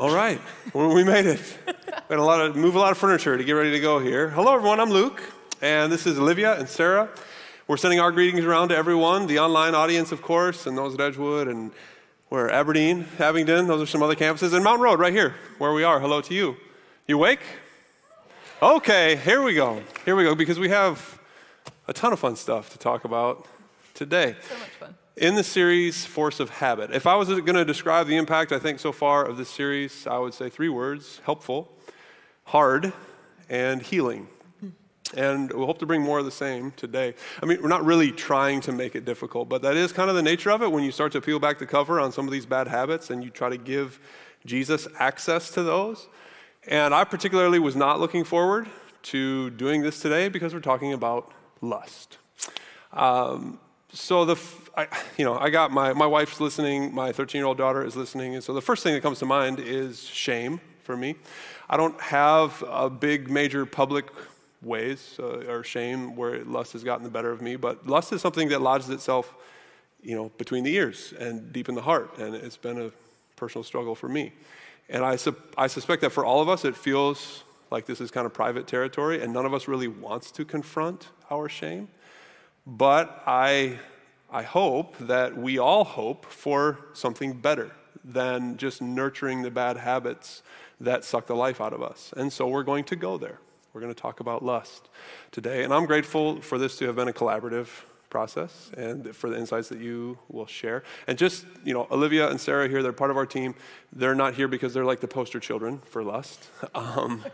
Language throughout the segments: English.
All right, well, we made it. We had a lot of move a lot of furniture to get ready to go here. Hello, everyone. I'm Luke, and this is Olivia and Sarah. We're sending our greetings around to everyone, the online audience, of course, and those at Edgewood and where Aberdeen, Abingdon. Those are some other campuses, and Mountain Road, right here, where we are. Hello to you. You awake? Okay, here we go. Here we go, because we have a ton of fun stuff to talk about today. So much fun. In the series Force of Habit. If I was going to describe the impact, I think, so far of this series, I would say three words helpful, hard, and healing. And we'll hope to bring more of the same today. I mean, we're not really trying to make it difficult, but that is kind of the nature of it when you start to peel back the cover on some of these bad habits and you try to give Jesus access to those. And I particularly was not looking forward to doing this today because we're talking about lust. Um, so the, I, you know, I got my, my wife's listening, my 13 year old daughter is listening, and so the first thing that comes to mind is shame for me. I don't have a big major public ways uh, or shame where lust has gotten the better of me, but lust is something that lodges itself, you know, between the ears and deep in the heart, and it's been a personal struggle for me. And I, su- I suspect that for all of us, it feels like this is kind of private territory, and none of us really wants to confront our shame. But I, I hope that we all hope for something better than just nurturing the bad habits that suck the life out of us. And so we're going to go there. We're going to talk about lust today. And I'm grateful for this to have been a collaborative process and for the insights that you will share. And just, you know, Olivia and Sarah here, they're part of our team. They're not here because they're like the poster children for lust. Um,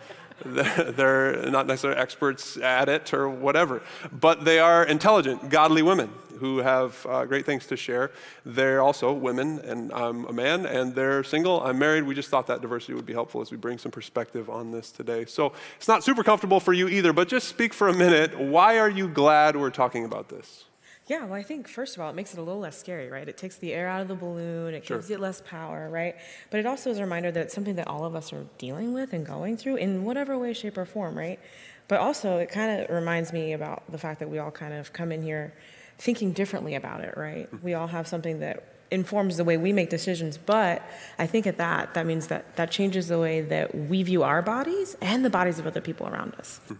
they're not necessarily experts at it or whatever, but they are intelligent, godly women who have uh, great things to share. They're also women, and I'm a man, and they're single. I'm married. We just thought that diversity would be helpful as we bring some perspective on this today. So it's not super comfortable for you either, but just speak for a minute. Why are you glad we're talking about this? Yeah, well, I think first of all, it makes it a little less scary, right? It takes the air out of the balloon, it Sure. gives it less power, right? But it also is a reminder that it's something that all of us are dealing with and going through in whatever way, shape, or form, right? But also, it kind of reminds me about the fact that we all kind of come in here thinking differently about it, right? Mm-hmm. We all have something that informs the way we make decisions, but I think at that, that means that that changes the way that we view our bodies and the bodies of other people around us. Hmm.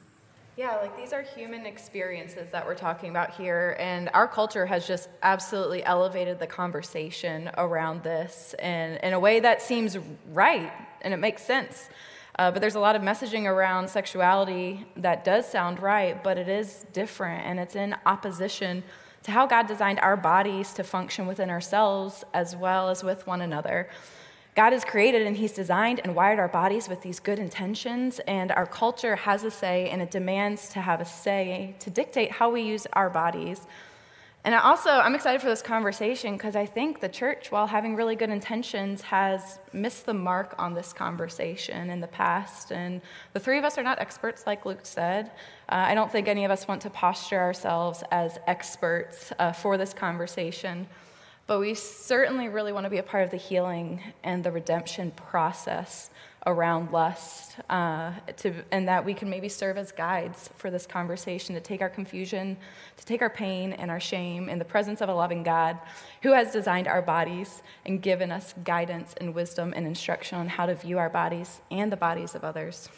Yeah, like these are human experiences that we're talking about here, and our culture has just absolutely elevated the conversation around this in, in a way that seems right and it makes sense. Uh, but there's a lot of messaging around sexuality that does sound right, but it is different and it's in opposition to how God designed our bodies to function within ourselves as well as with one another. God has created and He's designed and wired our bodies with these good intentions, and our culture has a say and it demands to have a say to dictate how we use our bodies. And I also, I'm excited for this conversation because I think the church, while having really good intentions, has missed the mark on this conversation in the past. And the three of us are not experts, like Luke said. Uh, I don't think any of us want to posture ourselves as experts uh, for this conversation. But we certainly really want to be a part of the healing and the redemption process around lust, uh, to, and that we can maybe serve as guides for this conversation to take our confusion, to take our pain and our shame in the presence of a loving God who has designed our bodies and given us guidance and wisdom and instruction on how to view our bodies and the bodies of others.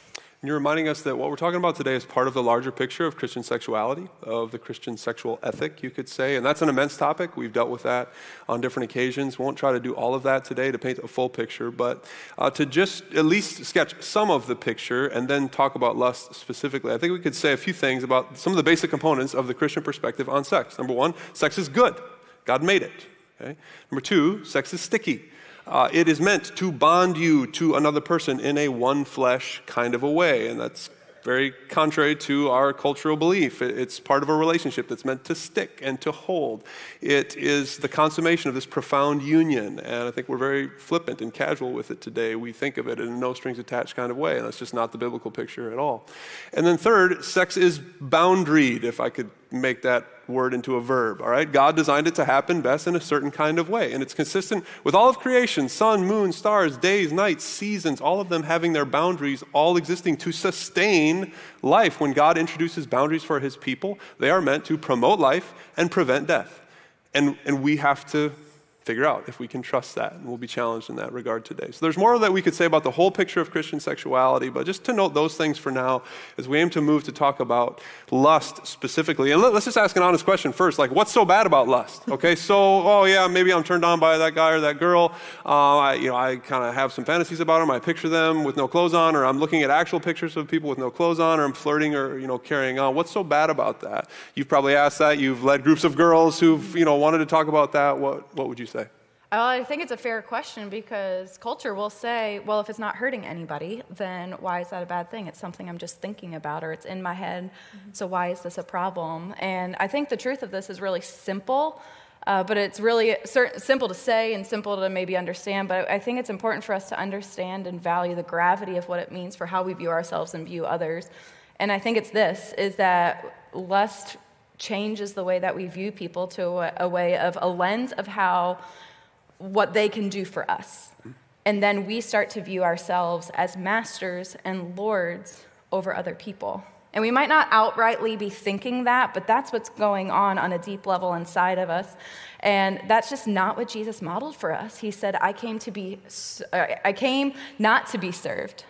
And you're reminding us that what we're talking about today is part of the larger picture of Christian sexuality, of the Christian sexual ethic, you could say. And that's an immense topic. We've dealt with that on different occasions. We Won't try to do all of that today to paint a full picture, but uh, to just at least sketch some of the picture and then talk about lust specifically, I think we could say a few things about some of the basic components of the Christian perspective on sex. Number one, sex is good, God made it. Okay? Number two, sex is sticky. Uh, it is meant to bond you to another person in a one flesh kind of a way. And that's very contrary to our cultural belief. It's part of a relationship that's meant to stick and to hold. It is the consummation of this profound union. And I think we're very flippant and casual with it today. We think of it in a no strings attached kind of way. And that's just not the biblical picture at all. And then, third, sex is boundaried, if I could make that word into a verb, all right? God designed it to happen best in a certain kind of way. And it's consistent with all of creation sun, moon, stars, days, nights, seasons, all of them having their boundaries, all existing to sustain life. When God introduces boundaries for his people, they are meant to promote life and prevent death. And, and we have to figure out if we can trust that. And we'll be challenged in that regard today. So there's more that we could say about the whole picture of Christian sexuality, but just to note those things for now as we aim to move to talk about lust specifically. And let, us just ask an honest question first like, what's so bad about lust? Okay, so, oh yeah, maybe I'm turned on by that guy or that girl. Uh, I, you know, I kind of have some fantasies about them. I picture them with no clothes on, or I'm looking at actual pictures of people with no clothes on, or I'm flirting or, you know, carrying on. What's so bad about that? You've probably asked that. You've led groups of girls who've, you know, wanted to talk about that. What, what would you say? Well, I think it's a fair question because culture will say, well, if it's not hurting anybody, then why is that a bad thing? It's something I'm just thinking about or it's in my head, mm-hmm. so why is this a problem? And I think the truth of this is really simple, uh, but it's really certain, simple to say and simple to maybe understand. But I think it's important for us to understand and value the gravity of what it means for how we view ourselves and view others. And I think it's this, is that lust changes the way that we view people to a, a way of a lens of how what they can do for us. And then we start to view ourselves as masters and lords over other people. And we might not outrightly be thinking that, but that's what's going on on a deep level inside of us. And that's just not what Jesus modeled for us. He said, I came to be, uh, I came not to be served,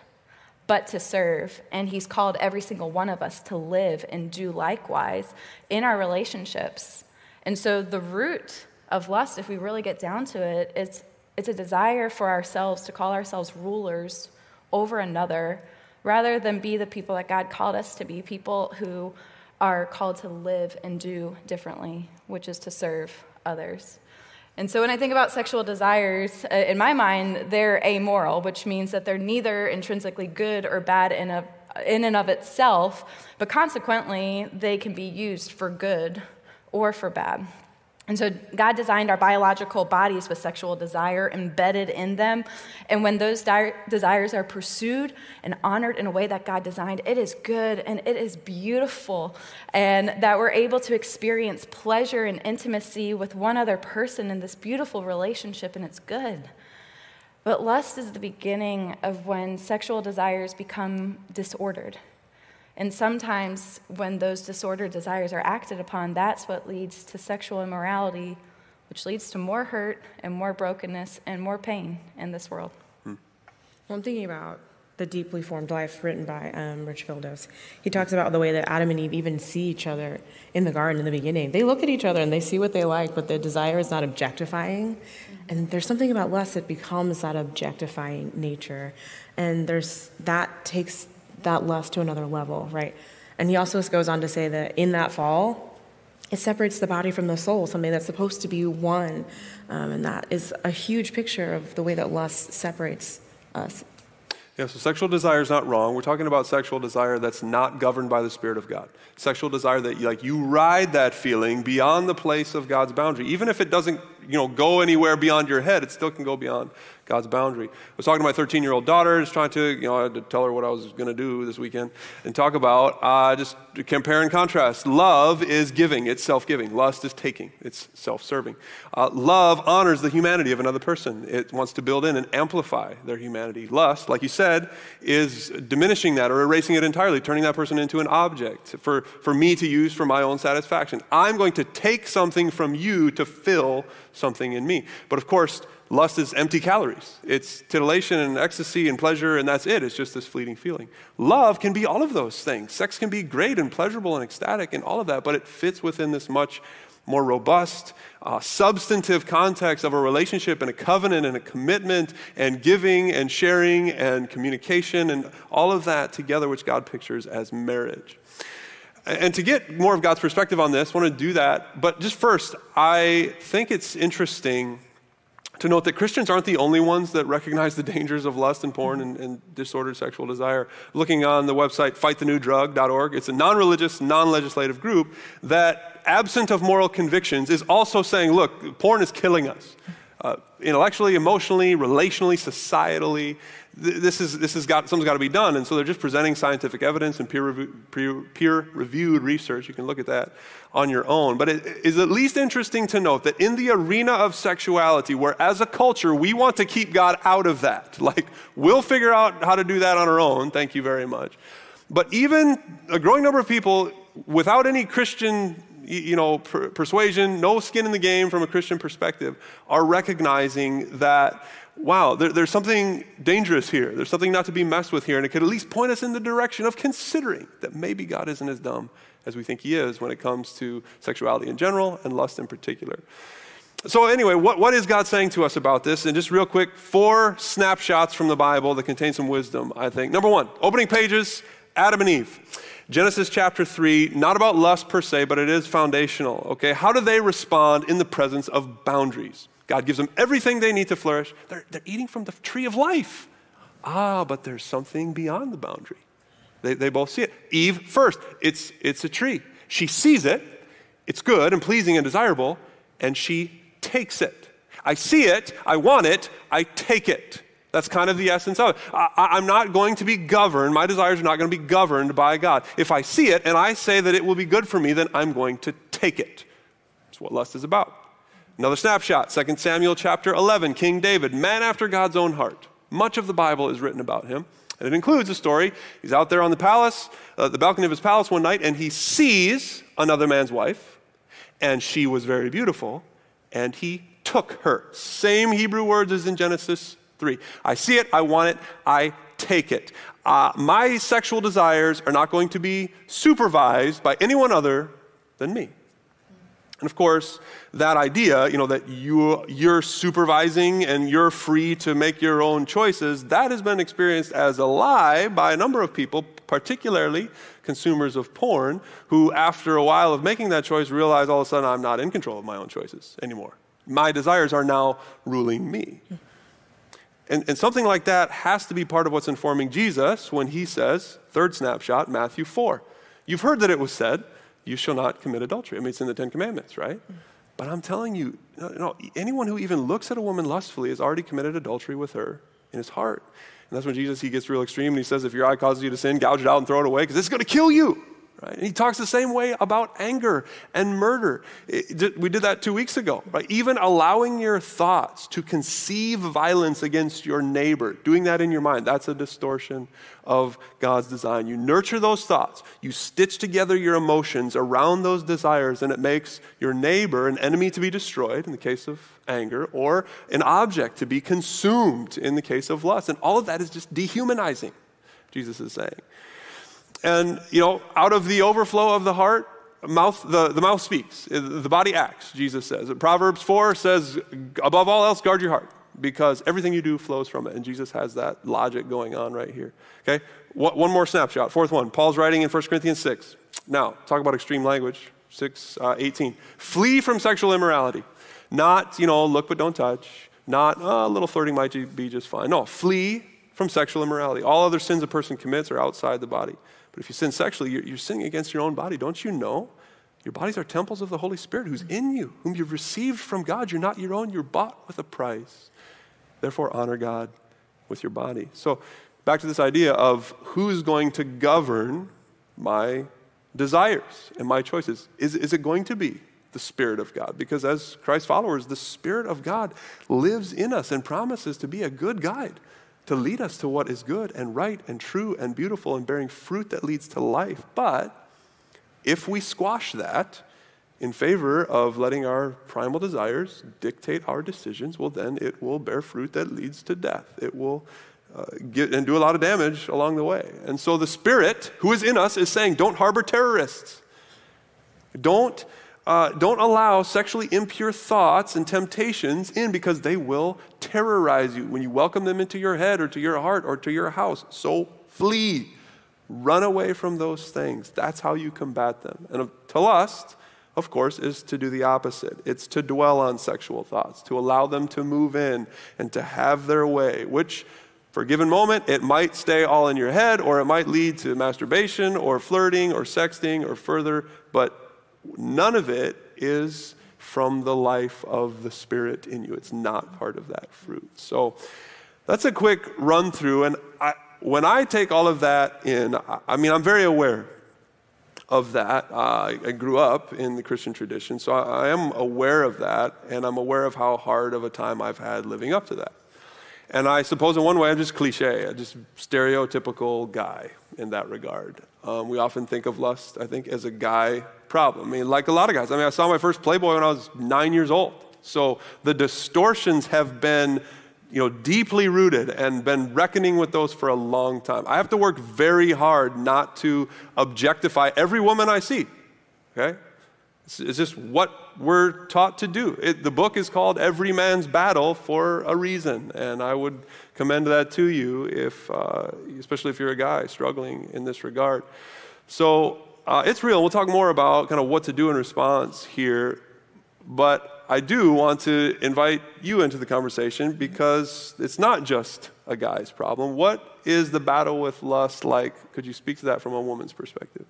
but to serve. And he's called every single one of us to live and do likewise in our relationships. And so the root of lust, if we really get down to it, it's, it's a desire for ourselves to call ourselves rulers over another rather than be the people that God called us to be, people who are called to live and do differently, which is to serve others. And so when I think about sexual desires, uh, in my mind, they're amoral, which means that they're neither intrinsically good or bad in, a, in and of itself, but consequently, they can be used for good or for bad. And so God designed our biological bodies with sexual desire embedded in them. And when those di- desires are pursued and honored in a way that God designed, it is good and it is beautiful. And that we're able to experience pleasure and intimacy with one other person in this beautiful relationship, and it's good. But lust is the beginning of when sexual desires become disordered and sometimes, when those disordered desires are acted upon, that's what leads to sexual immorality, which leads to more hurt and more brokenness and more pain in this world. Hmm. Well, I'm thinking about the deeply formed life written by um, Rich Villodas. He talks about the way that Adam and Eve even see each other in the garden in the beginning. They look at each other and they see what they like, but the desire is not objectifying. Mm-hmm. And there's something about lust that becomes that objectifying nature. And there's that takes that lust to another level, right? And he also goes on to say that in that fall, it separates the body from the soul, something that's supposed to be one. Um, and that is a huge picture of the way that lust separates us. Yeah, so sexual desire is not wrong. We're talking about sexual desire that's not governed by the Spirit of God. Sexual desire that like you ride that feeling beyond the place of God's boundary. Even if it doesn't, you know, go anywhere beyond your head, it still can go beyond God's boundary. I was talking to my 13 year old daughter, just trying to, you know, I had to tell her what I was going to do this weekend and talk about uh, just compare and contrast. Love is giving, it's self giving. Lust is taking, it's self serving. Uh, love honors the humanity of another person, it wants to build in and amplify their humanity. Lust, like you said, is diminishing that or erasing it entirely, turning that person into an object for, for me to use for my own satisfaction. I'm going to take something from you to fill something in me. But of course, Lust is empty calories. It's titillation and ecstasy and pleasure, and that's it. It's just this fleeting feeling. Love can be all of those things. Sex can be great and pleasurable and ecstatic and all of that, but it fits within this much more robust, uh, substantive context of a relationship and a covenant and a commitment and giving and sharing and communication and all of that together, which God pictures as marriage. And to get more of God's perspective on this, I want to do that. But just first, I think it's interesting to note that Christians aren't the only ones that recognize the dangers of lust and porn and, and disordered sexual desire. Looking on the website fightthenewdrug.org, it's a non religious, non legislative group that, absent of moral convictions, is also saying, look, porn is killing us. Uh, intellectually, emotionally, relationally, societally this is this has got something's got to be done. And so they're just presenting scientific evidence and peer, review, peer, peer reviewed research. You can look at that on your own. But it is at least interesting to note that in the arena of sexuality where as a culture we want to keep god out of that. Like we'll figure out how to do that on our own. Thank you very much. But even a growing number of people without any christian you know, per- persuasion, no skin in the game from a Christian perspective, are recognizing that, wow, there, there's something dangerous here. There's something not to be messed with here. And it could at least point us in the direction of considering that maybe God isn't as dumb as we think he is when it comes to sexuality in general and lust in particular. So, anyway, what, what is God saying to us about this? And just real quick, four snapshots from the Bible that contain some wisdom, I think. Number one, opening pages, Adam and Eve. Genesis chapter 3, not about lust per se, but it is foundational. Okay, how do they respond in the presence of boundaries? God gives them everything they need to flourish. They're, they're eating from the tree of life. Ah, but there's something beyond the boundary. They, they both see it. Eve first, it's, it's a tree. She sees it, it's good and pleasing and desirable, and she takes it. I see it, I want it, I take it. That's kind of the essence of it. I, am not going to be governed, my desires are not going to be governed by God. If I see it and I say that it will be good for me, then I'm going to take it. That's what lust is about. Another snapshot 2 Samuel chapter 11, King David, man after God's own heart. Much of the Bible is written about him. And it includes a story. He's out there on the palace, uh, the balcony of his palace one night, and he sees another man's wife, and she was very beautiful, and he took her. Same Hebrew words as in Genesis 3. I see it, I want it, I take it. Uh, my sexual desires are not going to be supervised by anyone other than me. And of course, that idea, you know, that you, you're supervising and you're free to make your own choices, that has been experienced as a lie by a number of people, particularly consumers of porn, who after a while of making that choice realize all of a sudden I'm not in control of my own choices anymore. My desires are now ruling me. And, and something like that has to be part of what's informing Jesus when he says, third snapshot, Matthew 4. You've heard that it was said, you shall not commit adultery. I mean, it's in the Ten Commandments, right? But I'm telling you, you know, anyone who even looks at a woman lustfully has already committed adultery with her in his heart. And that's when Jesus, he gets real extreme and he says, if your eye causes you to sin, gouge it out and throw it away because it's going to kill you. Right? And he talks the same way about anger and murder. It, we did that two weeks ago. Right? Even allowing your thoughts to conceive violence against your neighbor, doing that in your mind, that's a distortion of God's design. You nurture those thoughts, you stitch together your emotions around those desires, and it makes your neighbor an enemy to be destroyed in the case of anger, or an object to be consumed in the case of lust. And all of that is just dehumanizing, Jesus is saying. And, you know, out of the overflow of the heart, mouth, the, the mouth speaks, the body acts, Jesus says. Proverbs 4 says, above all else, guard your heart because everything you do flows from it. And Jesus has that logic going on right here. Okay? One more snapshot. Fourth one. Paul's writing in 1 Corinthians 6. Now, talk about extreme language. 6, uh, 18. Flee from sexual immorality. Not, you know, look but don't touch. Not, oh, a little flirting might be just fine. No, flee from sexual immorality. All other sins a person commits are outside the body. But if you sin sexually, you're, you're sinning against your own body. Don't you know? Your bodies are temples of the Holy Spirit who's in you, whom you've received from God. You're not your own, you're bought with a price. Therefore, honor God with your body. So, back to this idea of who's going to govern my desires and my choices. Is, is it going to be the Spirit of God? Because as Christ followers, the Spirit of God lives in us and promises to be a good guide to lead us to what is good and right and true and beautiful and bearing fruit that leads to life. But if we squash that in favor of letting our primal desires dictate our decisions, well, then it will bear fruit that leads to death. It will uh, get and do a lot of damage along the way. And so the Spirit who is in us is saying, don't harbor terrorists. Don't uh, don't allow sexually impure thoughts and temptations in because they will terrorize you when you welcome them into your head or to your heart or to your house. So flee. Run away from those things. That's how you combat them. And to lust, of course, is to do the opposite. It's to dwell on sexual thoughts, to allow them to move in and to have their way, which for a given moment, it might stay all in your head, or it might lead to masturbation, or flirting, or sexting, or further, but none of it is from the life of the Spirit in you. It's not part of that fruit. So that's a quick run through. And I, when I take all of that in, I, I mean, I'm very aware of that. Uh, I grew up in the Christian tradition, so I, I am aware of that, and I'm aware of how hard of a time I've had living up to that. And I suppose in one way I'm just cliche, a just stereotypical guy in that regard. Um, we often think of lust, I think, as a guy problem. I mean, like a lot of guys. I mean, I saw my first Playboy when I was nine years old. So the distortions have been you know, deeply rooted and been reckoning with those for a long time. I have to work very hard not to objectify every woman I see. Okay? It's, it's just what we're taught to do. It, the book is called Every Man's Battle for a reason, and I would commend that to you, if, uh, especially if you're a guy struggling in this regard. So uh, it's real. We'll talk more about kind of what to do in response here, but I do want to invite you into the conversation because it's not just a guy's problem. What is the battle with lust like? Could you speak to that from a woman's perspective?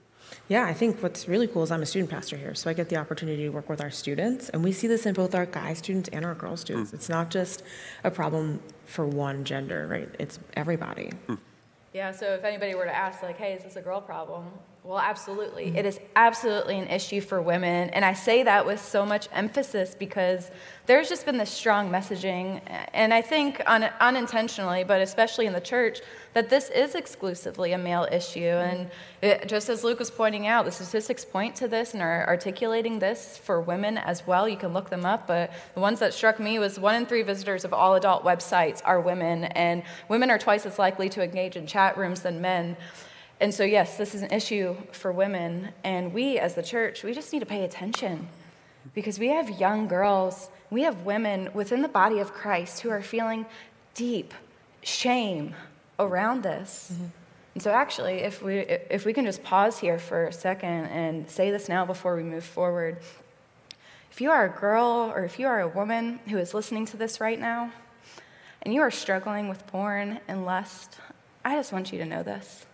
Yeah, I think what's really cool is I'm a student pastor here, so I get the opportunity to work with our students, and we see this in both our guy students and our girl students. Mm. It's not just a problem for one gender, right? It's everybody. Mm. Yeah, so if anybody were to ask, like, hey, is this a girl problem? Well, absolutely. It is absolutely an issue for women. And I say that with so much emphasis because there's just been this strong messaging, and I think un- unintentionally, but especially in the church, that this is exclusively a male issue. Mm-hmm. And it, just as Luke was pointing out, the statistics point to this and are articulating this for women as well. You can look them up, but the ones that struck me was one in three visitors of all adult websites are women, and women are twice as likely to engage in chat rooms than men. And so, yes, this is an issue for women, and we as the church, we just need to pay attention because we have young girls, we have women within the body of Christ who are feeling deep shame around this. Mm-hmm. And so, actually, if we, if we can just pause here for a second and say this now before we move forward. If you are a girl or if you are a woman who is listening to this right now and you are struggling with porn and lust, I just want you to know this.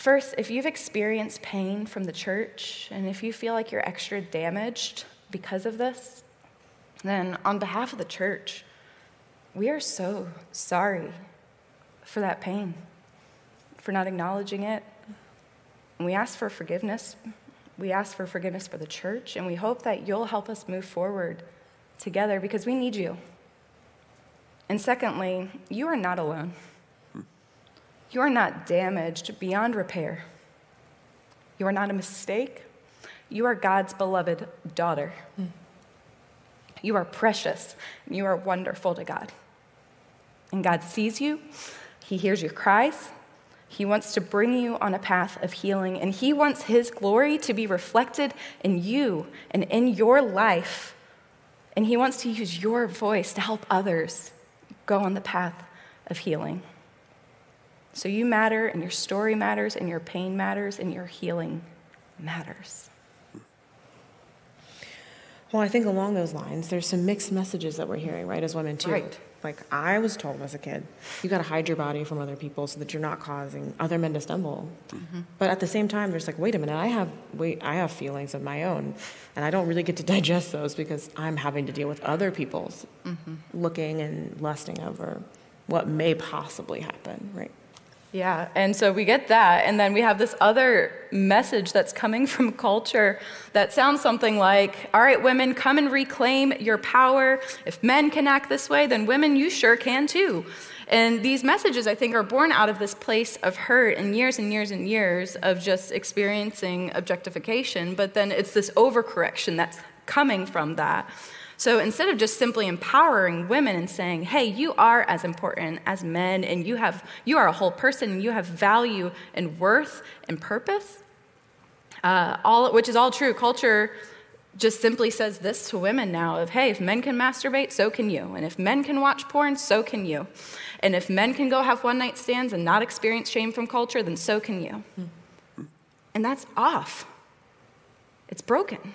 First, if you've experienced pain from the church and if you feel like you're extra damaged because of this, then on behalf of the church, we are so sorry for that pain, for not acknowledging it. And we ask for forgiveness. We ask for forgiveness for the church, and we hope that you'll help us move forward together because we need you. And secondly, you are not alone. You are not damaged beyond repair. You are not a mistake. You are God's beloved daughter. You are precious. and You are wonderful to God. And God sees you, he hears your cries. He wants to bring you on a path of healing, and He wants His glory to be reflected in you and in your life. And He wants to use your voice to help others go on the path of healing. So you matter, and your story matters, and your pain matters, and your healing matters. Well, I think along those lines, there's some mixed messages that we're hearing, right, as women, too. Right. Like I was told as a kid, you got to hide your body from other people so that you're not causing other men to stumble. Mm-hmm. But at the same time, there's like, wait a minute, I have wait, I have feelings of my own, and I don't really get to digest those because I'm having to deal with other people's mm-hmm. looking and lusting over what may possibly happen, right? Yeah, and so we get that, and then we have this other message that's coming from culture that sounds something like, All right, women, come and reclaim your power. If men can act this way, then women, you sure can too. And these messages, I think, are born out of this place of hurt and years and years and years of just experiencing objectification, but then it's this overcorrection that's coming from that. So instead of just simply empowering women and saying, hey, you are as important as men and you, have, you are a whole person and you have value and worth and purpose, uh, all, which is all true. Culture just simply says this to women now of, hey, if men can masturbate, so can you. And if men can watch porn, so can you. And if men can go have one night stands and not experience shame from culture, then so can you. Mm-hmm. And that's off. It's broken.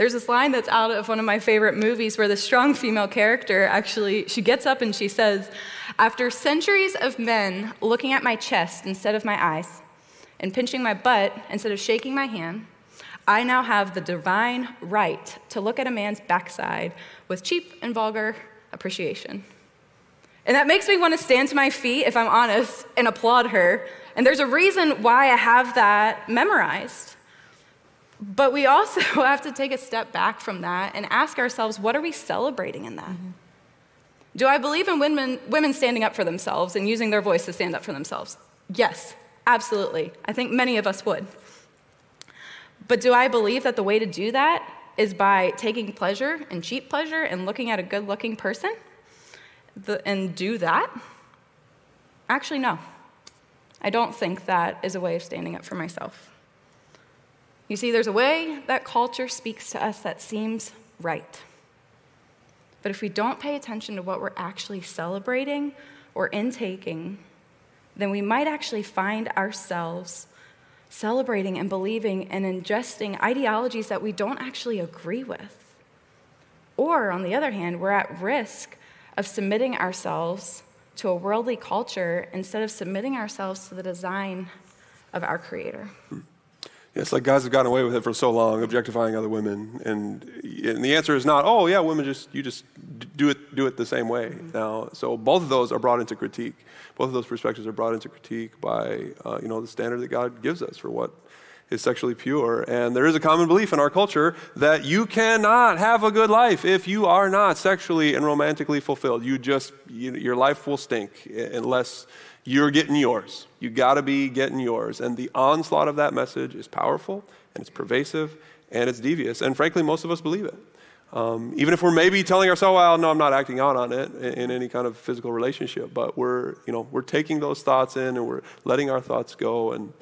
There's this line that's out of one of my favorite movies where the strong female character actually she gets up and she says, "After centuries of men looking at my chest instead of my eyes and pinching my butt instead of shaking my hand, I now have the divine right to look at a man's backside with cheap and vulgar appreciation." And that makes me want to stand to my feet, if I'm honest, and applaud her. And there's a reason why I have that memorized. But we also have to take a step back from that and ask ourselves what are we celebrating in that? Mm-hmm. Do I believe in women, women standing up for themselves and using their voice to stand up for themselves? Yes, absolutely. I think many of us would. But do I believe that the way to do that is by taking pleasure and cheap pleasure and looking at a good looking person the, and do that? Actually, no. I don't think that is a way of standing up for myself. You see, there's a way that culture speaks to us that seems right. But if we don't pay attention to what we're actually celebrating or intaking, then we might actually find ourselves celebrating and believing and ingesting ideologies that we don't actually agree with. Or, on the other hand, we're at risk of submitting ourselves to a worldly culture instead of submitting ourselves to the design of our Creator. It's like guys have gotten away with it for so long, objectifying other women, and, and the answer is not, oh yeah, women just you just do it do it the same way now. So both of those are brought into critique. Both of those perspectives are brought into critique by uh, you know the standard that God gives us for what is sexually pure. And there is a common belief in our culture that you cannot have a good life if you are not sexually and romantically fulfilled. You just you, your life will stink unless you're getting yours. You got to be getting yours. And the onslaught of that message is powerful and it's pervasive and it's devious. And frankly, most of us believe it. Um, even if we're maybe telling ourselves, well, no, I'm not acting out on it in, in, any kind of physical relationship, but we're, you know, we're taking those thoughts in and we're letting our thoughts go and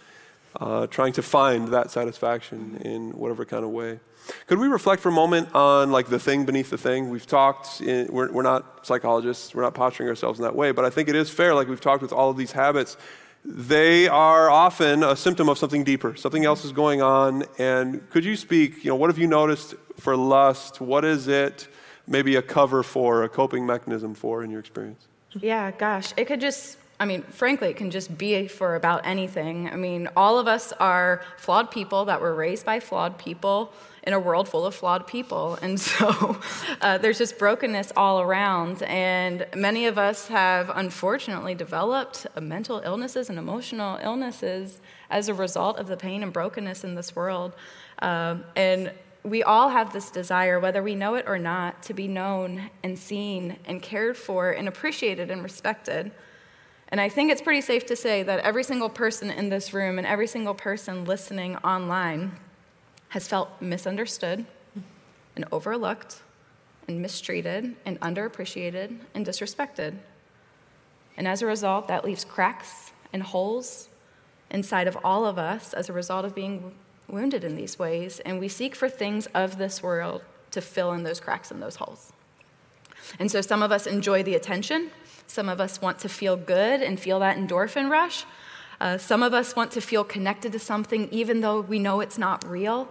uh, trying to find that satisfaction in whatever kind of way. Could we reflect for a moment on like the thing beneath the thing? We've talked, in, we're, we're not psychologists, we're not posturing ourselves in that way, but I think it is fair, like we've talked with all of these habits, they are often a symptom of something deeper. Something else is going on. And could you speak, you know, what have you noticed for lust? What is it maybe a cover for, a coping mechanism for in your experience? Yeah, gosh, it could just I mean, frankly, it can just be for about anything. I mean, all of us are flawed people that were raised by flawed people in a world full of flawed people. And so uh, there's just brokenness all around. And many of us have unfortunately developed mental illnesses and emotional illnesses as a result of the pain and brokenness in this world. Um, and we all have this desire, whether we know it or not, to be known and seen and cared for and appreciated and respected. And I think it's pretty safe to say that every single person in this room and every single person listening online has felt misunderstood and overlooked and mistreated and underappreciated and disrespected. And as a result, that leaves cracks and holes inside of all of us as a result of being wounded in these ways. And we seek for things of this world to fill in those cracks and those holes. And so some of us enjoy the attention some of us want to feel good and feel that endorphin rush. Uh, some of us want to feel connected to something even though we know it's not real.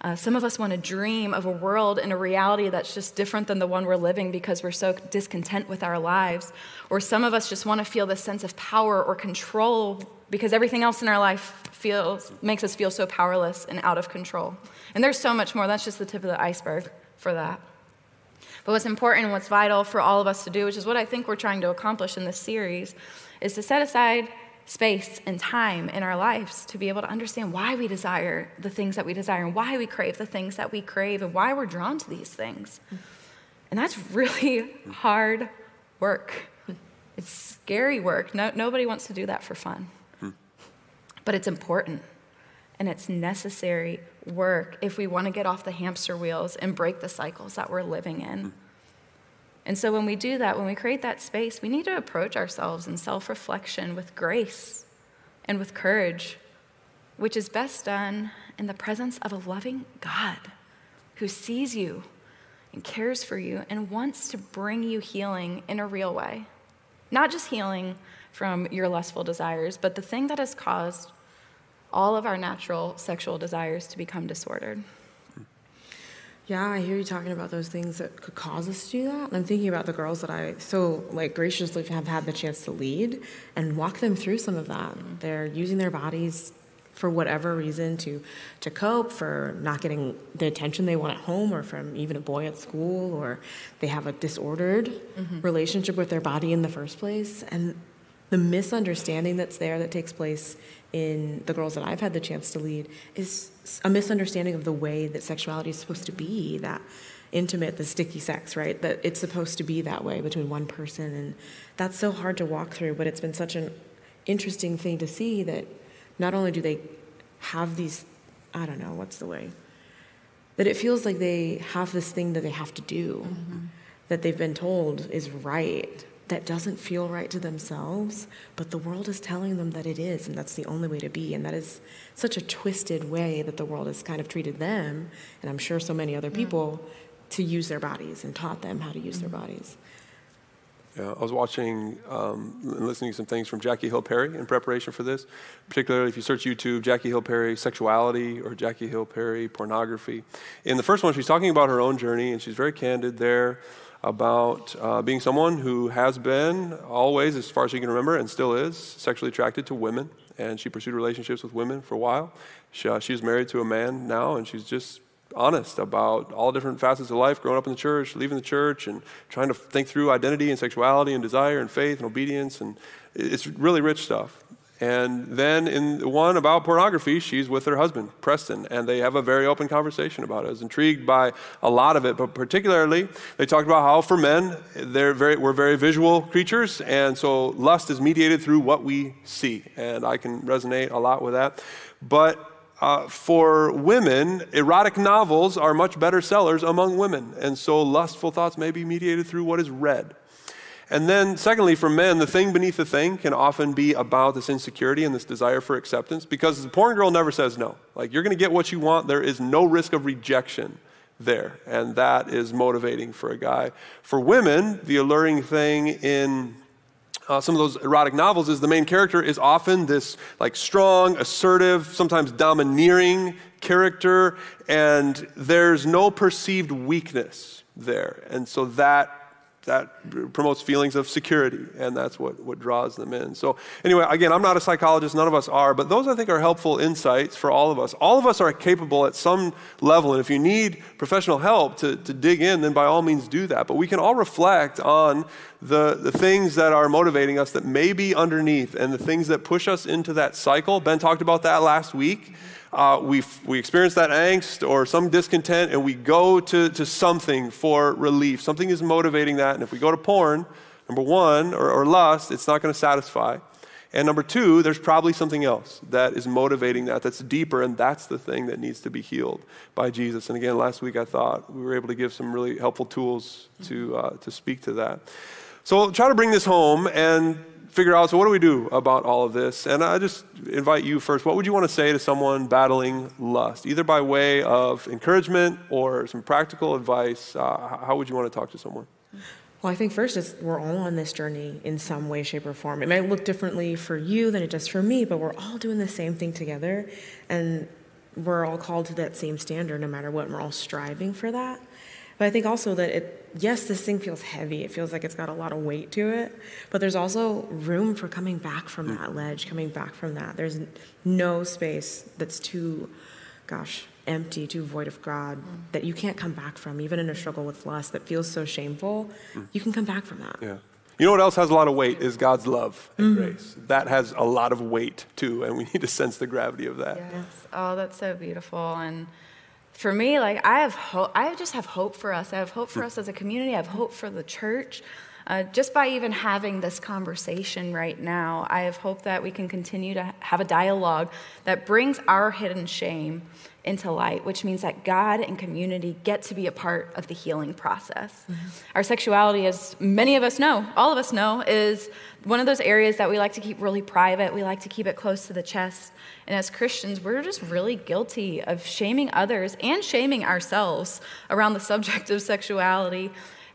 Uh, some of us want to dream of a world and a reality that's just different than the one we're living because we're so discontent with our lives. Or some of us just want to feel this sense of power or control because everything else in our life feels, makes us feel so powerless and out of control. And there's so much more. That's just the tip of the iceberg for that. But what's important and what's vital for all of us to do, which is what I think we're trying to accomplish in this series, is to set aside space and time in our lives to be able to understand why we desire the things that we desire and why we crave the things that we crave and why we're drawn to these things. And that's really hard work. It's scary work. No, nobody wants to do that for fun. Hmm. But it's important and it's necessary work if we want to get off the hamster wheels and break the cycles that we're living in. Mm-hmm. And so, when we do that, when we create that space, we need to approach ourselves in self reflection with grace and with courage, which is best done in the presence of a loving God who sees you and cares for you and wants to bring you healing in a real way. Not just healing from your lustful desires, but the thing that has caused all of our natural sexual desires to become disordered. Yeah, I hear you talking about those things that could cause us to do that. And I'm thinking about the girls that I so like graciously have had the chance to lead and walk them through some of that. They're using their bodies for whatever reason to to cope for not getting the attention they want at home or from even a boy at school or they have a disordered mm-hmm. relationship with their body in the first place and the misunderstanding that's there that takes place in the girls that I've had the chance to lead is a misunderstanding of the way that sexuality is supposed to be that intimate, the sticky sex, right? That it's supposed to be that way between one person. And that's so hard to walk through, but it's been such an interesting thing to see that not only do they have these I don't know, what's the way? That it feels like they have this thing that they have to do, mm-hmm. that they've been told is right, that doesn't feel right to themselves, but the world is telling them that it is, and that's the only way to be. And that is such a twisted way that the world has kind of treated them, and I'm sure so many other people, to use their bodies and taught them how to use mm-hmm. their bodies. Yeah, I was watching um, and listening to some things from Jackie Hill Perry in preparation for this. Particularly, if you search YouTube, Jackie Hill Perry sexuality or Jackie Hill Perry pornography. In the first one, she's talking about her own journey, and she's very candid there about uh, being someone who has been always, as far as she can remember, and still is, sexually attracted to women. And she pursued relationships with women for a while. She, uh, she's married to a man now, and she's just honest about all different facets of life, growing up in the church, leaving the church, and trying to think through identity and sexuality and desire and faith and obedience. And it's really rich stuff. And then in the one about pornography, she's with her husband, Preston, and they have a very open conversation about it. I was intrigued by a lot of it, but particularly they talked about how for men, they're very, we're very visual creatures, and so lust is mediated through what we see. And I can resonate a lot with that. But uh, for women, erotic novels are much better sellers among women. And so lustful thoughts may be mediated through what is read. And then, secondly, for men, the thing beneath the thing can often be about this insecurity and this desire for acceptance because the porn girl never says no. Like, you're going to get what you want, there is no risk of rejection there. And that is motivating for a guy. For women, the alluring thing in uh, some of those erotic novels is the main character is often this like strong, assertive, sometimes domineering character, and there's no perceived weakness there. And so that that promotes feelings of security, and that's what, what draws them in. So, anyway, again, I'm not a psychologist, none of us are, but those I think are helpful insights for all of us. All of us are capable at some level, and if you need professional help to, to dig in, then by all means do that. But we can all reflect on the, the things that are motivating us that may be underneath and the things that push us into that cycle. Ben talked about that last week uh, we, we experience that angst or some discontent and we go to, to something for relief. Something is motivating that. And if we go to porn, number one, or, or lust, it's not going to satisfy. And number two, there's probably something else that is motivating that, that's deeper, and that's the thing that needs to be healed by Jesus. And again, last week I thought we were able to give some really helpful tools to, uh, to speak to that. So I'll try to bring this home and figure out so what do we do about all of this? And i just invite you first what would you want to say to someone battling lust either by way of encouragement or some practical advice? Uh, how would you want to talk to someone? Well i think first is we're all on this journey in some way shape or form. It might look differently for you than it does for me but we're all doing the same thing together and we're all called to that same standard no matter what and we're all striving for that but I think also that it, yes, this thing feels heavy. It feels like it's got a lot of weight to it. But there's also room for coming back from that ledge, coming back from that. There's no space that's too, gosh, empty, too void of God mm. that you can't come back from, even in a struggle with lust that feels so shameful. Mm. You can come back from that. Yeah. You know what else has a lot of weight is God's love and mm-hmm. grace. That has a lot of weight too, and we need to sense the gravity of that. Yes. Oh, that's so beautiful. And for me, like I have hope. I just have hope for us. I have hope for us as a community. I have hope for the church. Uh, just by even having this conversation right now, I have hope that we can continue to have a dialogue that brings our hidden shame into light, which means that God and community get to be a part of the healing process. Mm-hmm. Our sexuality, as many of us know, all of us know, is one of those areas that we like to keep really private. We like to keep it close to the chest. And as Christians, we're just really guilty of shaming others and shaming ourselves around the subject of sexuality.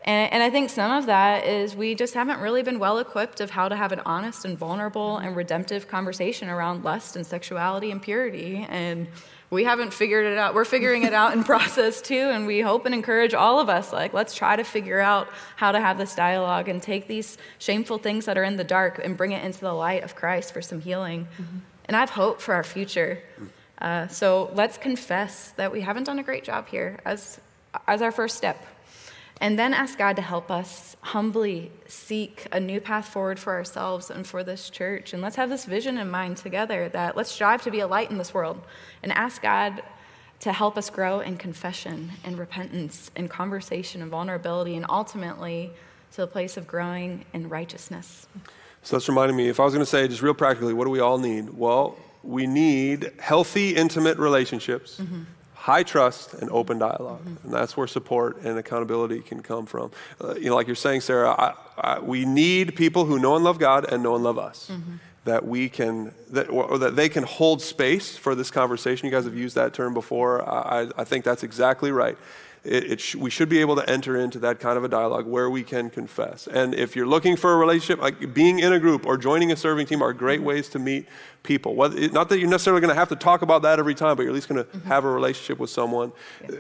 And, and, I think some of that is we just haven't really been well equipped of how to have an honest and vulnerable and redemptive conversation around lust and sexuality and purity. And we haven't figured it out. We're figuring it out in process too, and we hope and encourage all of us like let's try to figure out how to have this dialogue and take these shameful things that are in the dark and bring it into the light of Christ for some healing. Mm-hmm. And I have hope for our future. Uh, so let's confess that we haven't done a great job here as as our first step. And then ask God to help us humbly seek a new path forward for ourselves and for this church. And let's have this vision in mind together that let's strive to be a light in this world and ask God to help us grow in confession and repentance and conversation and vulnerability and ultimately to a place of growing in righteousness. So that's reminding me, if I was going to say just real practically, what do we all need? Well, we need healthy, intimate relationships, mm-hmm. high trust, and open dialog mm-hmm. And that's where support and accountability can come from. Uh, you know, like you're saying, Sarah, I, I, we need people who know and love God and know and love us. Mm-hmm. That we can, that, or, or, that they can hold space for this conversation. You guys have used that term before. I, I think that's exactly right it, it sh- we should be able to enter into that kind of a dialogue where we can confess. And if you're looking for a relationship, like being in a group or joining a serving team are great ways to meet people. not that you're necessarily going to have to talk about that every time, but you're at least going to mm-hmm. have a relationship with someone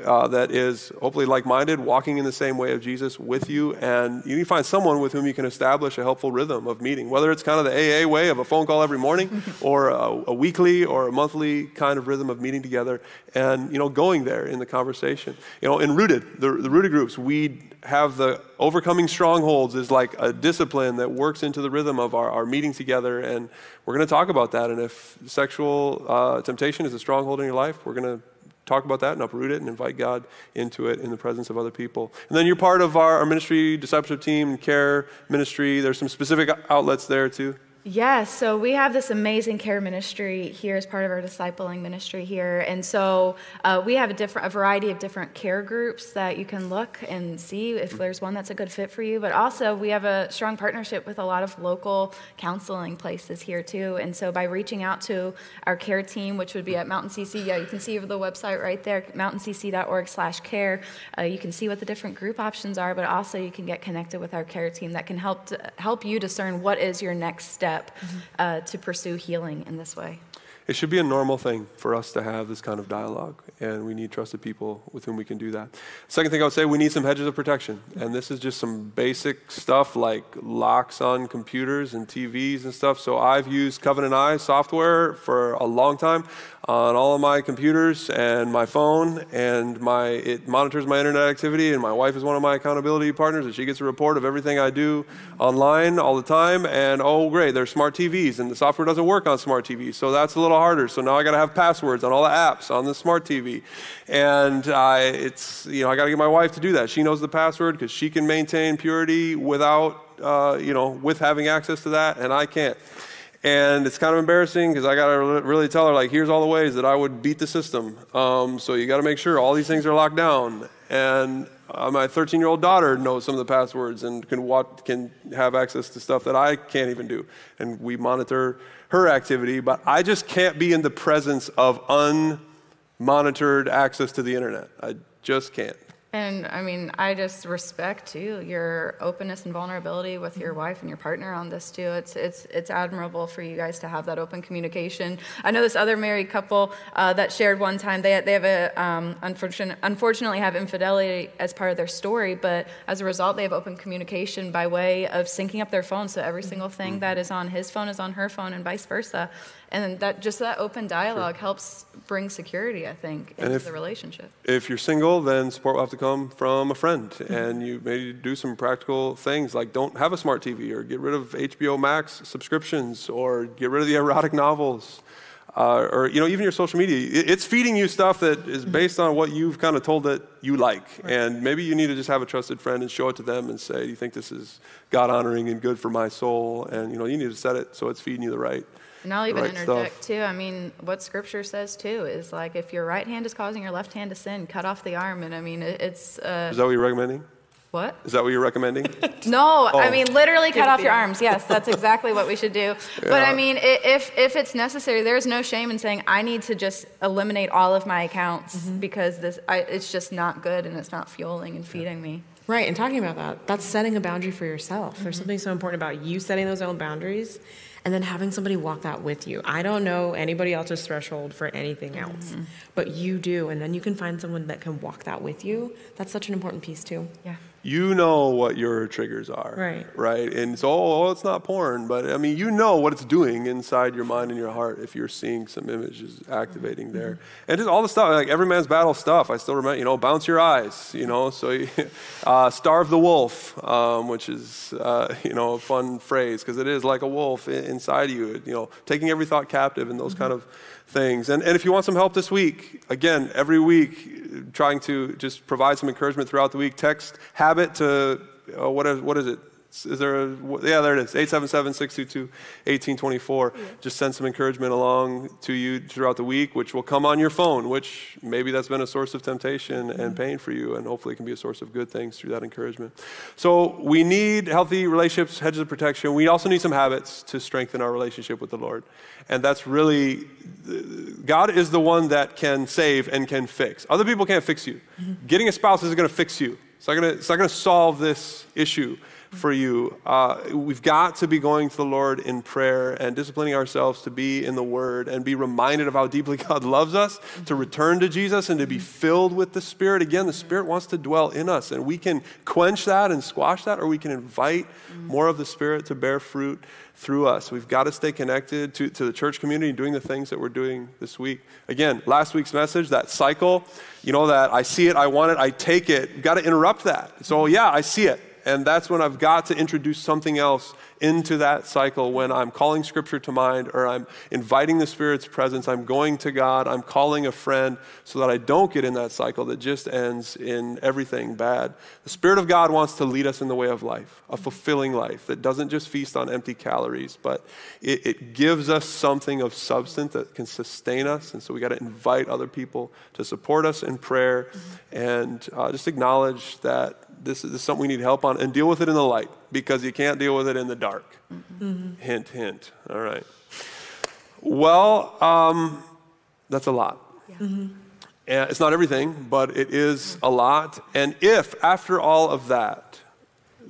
uh, that is hopefully like minded, walking in the same way of Jesus with you. And you need to find someone with whom you can establish a helpful rhythm of meeting, whether it's kind of the AA way of a phone call every morning or a, a weekly or a monthly kind of rhythm of meeting together and, you know, going there in the conversation. You know, in Rooted, the, the Rooted groups, we have the overcoming strongholds is like a discipline that works into the rhythm of our, our meeting together. And we're going to talk about that. And if sexual uh, temptation is a stronghold in your life, we're going to talk about that and uproot it and invite God into it in the presence of other people. And then you're part of our, our ministry, discipleship team, care ministry. There's some specific outlets there too. Yeah, so we have this amazing care ministry here as part of our discipling ministry here, and so uh, we have a different, a variety of different care groups that you can look and see if there's one that's a good fit for you. But also, we have a strong partnership with a lot of local counseling places here too. And so, by reaching out to our care team, which would be at Mountain CC, yeah, you can see over the website right there, mountaincc.org/care. Uh, you can see what the different group options are, but also you can get connected with our care team that can help to, help you discern what is your next step step mm-hmm. uh, to pursue healing in this way. It should be a normal thing for us to have this kind of dialogue, and we need trusted people with whom we can do that. Second thing I would say, we need some hedges of protection, and this is just some basic stuff like locks on computers and TVs and stuff. So I've used Covenant Eyes software for a long time on all of my computers and my phone, and my it monitors my internet activity. And my wife is one of my accountability partners, and she gets a report of everything I do online all the time. And oh, great, there's smart TVs, and the software doesn't work on smart TVs, so that's a little harder. So now I got to have passwords on all the apps on the smart TV, and I, it's you know I got to get my wife to do that. She knows the password because she can maintain purity without uh, you know with having access to that, and I can't. And it's kind of embarrassing because I got to really tell her, like, here's all the ways that I would beat the system. Um, so you got to make sure all these things are locked down. And uh, my 13 year old daughter knows some of the passwords and can, can have access to stuff that I can't even do. And we monitor her activity, but I just can't be in the presence of unmonitored access to the internet. I just can't. And I mean, I just respect too your openness and vulnerability with your wife and your partner on this too. It's it's it's admirable for you guys to have that open communication. I know this other married couple uh, that shared one time. They they have a um, unfortunate, unfortunately have infidelity as part of their story, but as a result, they have open communication by way of syncing up their phones. So every single thing mm-hmm. that is on his phone is on her phone, and vice versa and that just that open dialogue sure. helps bring security i think into if, the relationship if you're single then support will have to come from a friend mm-hmm. and you maybe do some practical things like don't have a smart tv or get rid of hbo max subscriptions or get rid of the erotic novels uh, or you know even your social media it's feeding you stuff that is mm-hmm. based on what you've kind of told that you like right. and maybe you need to just have a trusted friend and show it to them and say do you think this is god honoring and good for my soul and you know you need to set it so it's feeding you the right and I'll even right interject stuff. too. I mean, what Scripture says too is like if your right hand is causing your left hand to sin, cut off the arm. And I mean, it's. Uh, is that what you're recommending? What? Is that what you're recommending? no, oh. I mean literally cut off your arms. Yes, that's exactly what we should do. Yeah. But I mean, if if it's necessary, there is no shame in saying I need to just eliminate all of my accounts mm-hmm. because this I, it's just not good and it's not fueling and feeding me. Right, and talking about that, that's setting a boundary for yourself. Mm-hmm. There's something so important about you setting those own boundaries and then having somebody walk that with you. I don't know anybody else's threshold for anything else, mm-hmm. but you do, and then you can find someone that can walk that with you. That's such an important piece too. Yeah you know what your triggers are. Right. Right. And so, oh, it's not porn, but I mean, you know what it's doing inside your mind and your heart if you're seeing some images activating mm-hmm. there. And just all the stuff, like every man's battle stuff. I still remember, you know, bounce your eyes, you know, so you, uh, starve the wolf, um, which is, uh, you know, a fun phrase because it is like a wolf inside you, you know, taking every thought captive and those mm-hmm. kind of things. And, and if you want some help this week, again, every week, trying to just provide some encouragement throughout the week, text habit to, uh, what, is, what is it? Is there a, yeah, there it is, 877-622-1824. Just send some encouragement along to you throughout the week, which will come on your phone, which maybe that's been a source of temptation and mm-hmm. pain for you, and hopefully it can be a source of good things through that encouragement. So we need healthy relationships, hedges of protection. We also need some habits to strengthen our relationship with the Lord. And that's really, God is the one that can save and can fix. Other people can't fix you. Mm-hmm. Getting a spouse isn't going to fix you. It's not going to solve this issue for you. Uh, we've got to be going to the Lord in prayer and disciplining ourselves to be in the Word and be reminded of how deeply God loves us, to return to Jesus and to be filled with the Spirit. Again, the Spirit wants to dwell in us, and we can quench that and squash that, or we can invite more of the Spirit to bear fruit through us. We've got to stay connected to, to the church community, doing the things that we're doing this week. Again, last week's message, that cycle, you know, that I see it, I want it, I take it. You've got to interrupt that. So, yeah, I see it. And that's when I've got to introduce something else into that cycle when I'm calling scripture to mind or I'm inviting the Spirit's presence. I'm going to God. I'm calling a friend so that I don't get in that cycle that just ends in everything bad. The Spirit of God wants to lead us in the way of life, a fulfilling life that doesn't just feast on empty calories, but it, it gives us something of substance that can sustain us. And so we got to invite other people to support us in prayer and uh, just acknowledge that this is, something we need help on and deal with it in the light because you can't deal with it in the dark. Mm-hmm. Hint, hint. All right. Well, um, that's a lot. Yeah. Mm-hmm. And it's not everything, but it is a lot. And if after all of that,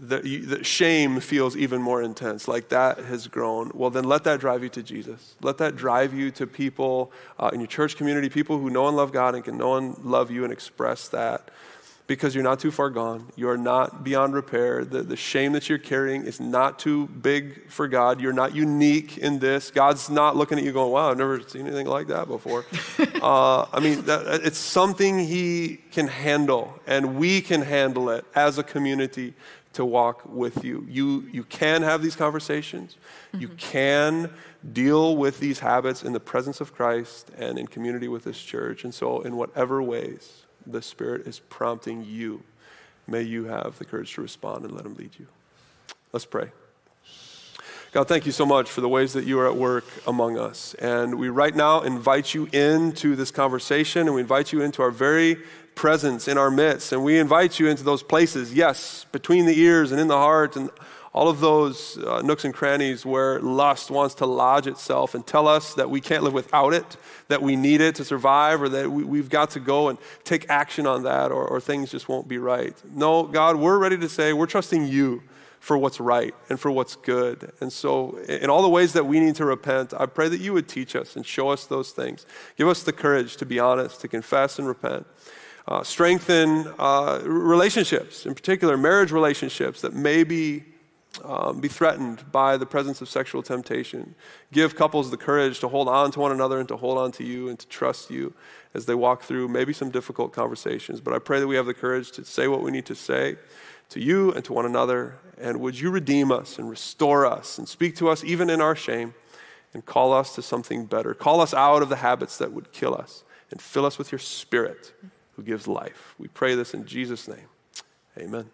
the, the, shame feels even more intense, like that has grown, well, then let that drive you to Jesus. Let that drive you to people uh, in your church community, people who know and love God and can know and love you and express that because you're not too far gone. You are not beyond repair. The, the shame that you're carrying is not too big for God. You're not unique in this. God's not looking at you going, wow, I've never seen anything like that before. uh, I mean, that, it's something He can handle, and we can handle it as a community to walk with you. You, you can have these conversations. Mm-hmm. You can deal with these habits in the presence of Christ and in community with this church. And so, in whatever ways, the Spirit is prompting you, may you have the courage to respond and let Him lead you. Let's pray. God, thank you so much for the ways that you are at work among us. And we right now invite you into this conversation and we invite you into our very presence in our midst. And we invite you into those places, yes, between the ears and in the heart and all of those uh, nooks and crannies where lust wants to lodge itself and tell us that we can't live without it, that we need it to survive, or that we, have got to go and take action on that, or, or things just won't be right. No, God, we're ready to say we're trusting you for what's right and for what's good. And so, in all the ways that we need to repent, I pray that you would teach us and show us those things. Give us the courage to be honest, to confess and repent. Uh, strengthen uh, relationships, in particular marriage relationships that may be um, be threatened by the presence of sexual temptation. Give couples the courage to hold on to one another and to hold on to you and to trust you as they walk through maybe some difficult conversations. But I pray that we have the courage to say what we need to say to you and to one another. And would you redeem us and restore us and speak to us even in our shame and call us to something better? Call us out of the habits that would kill us and fill us with your spirit who gives life. We pray this in Jesus' name. Amen.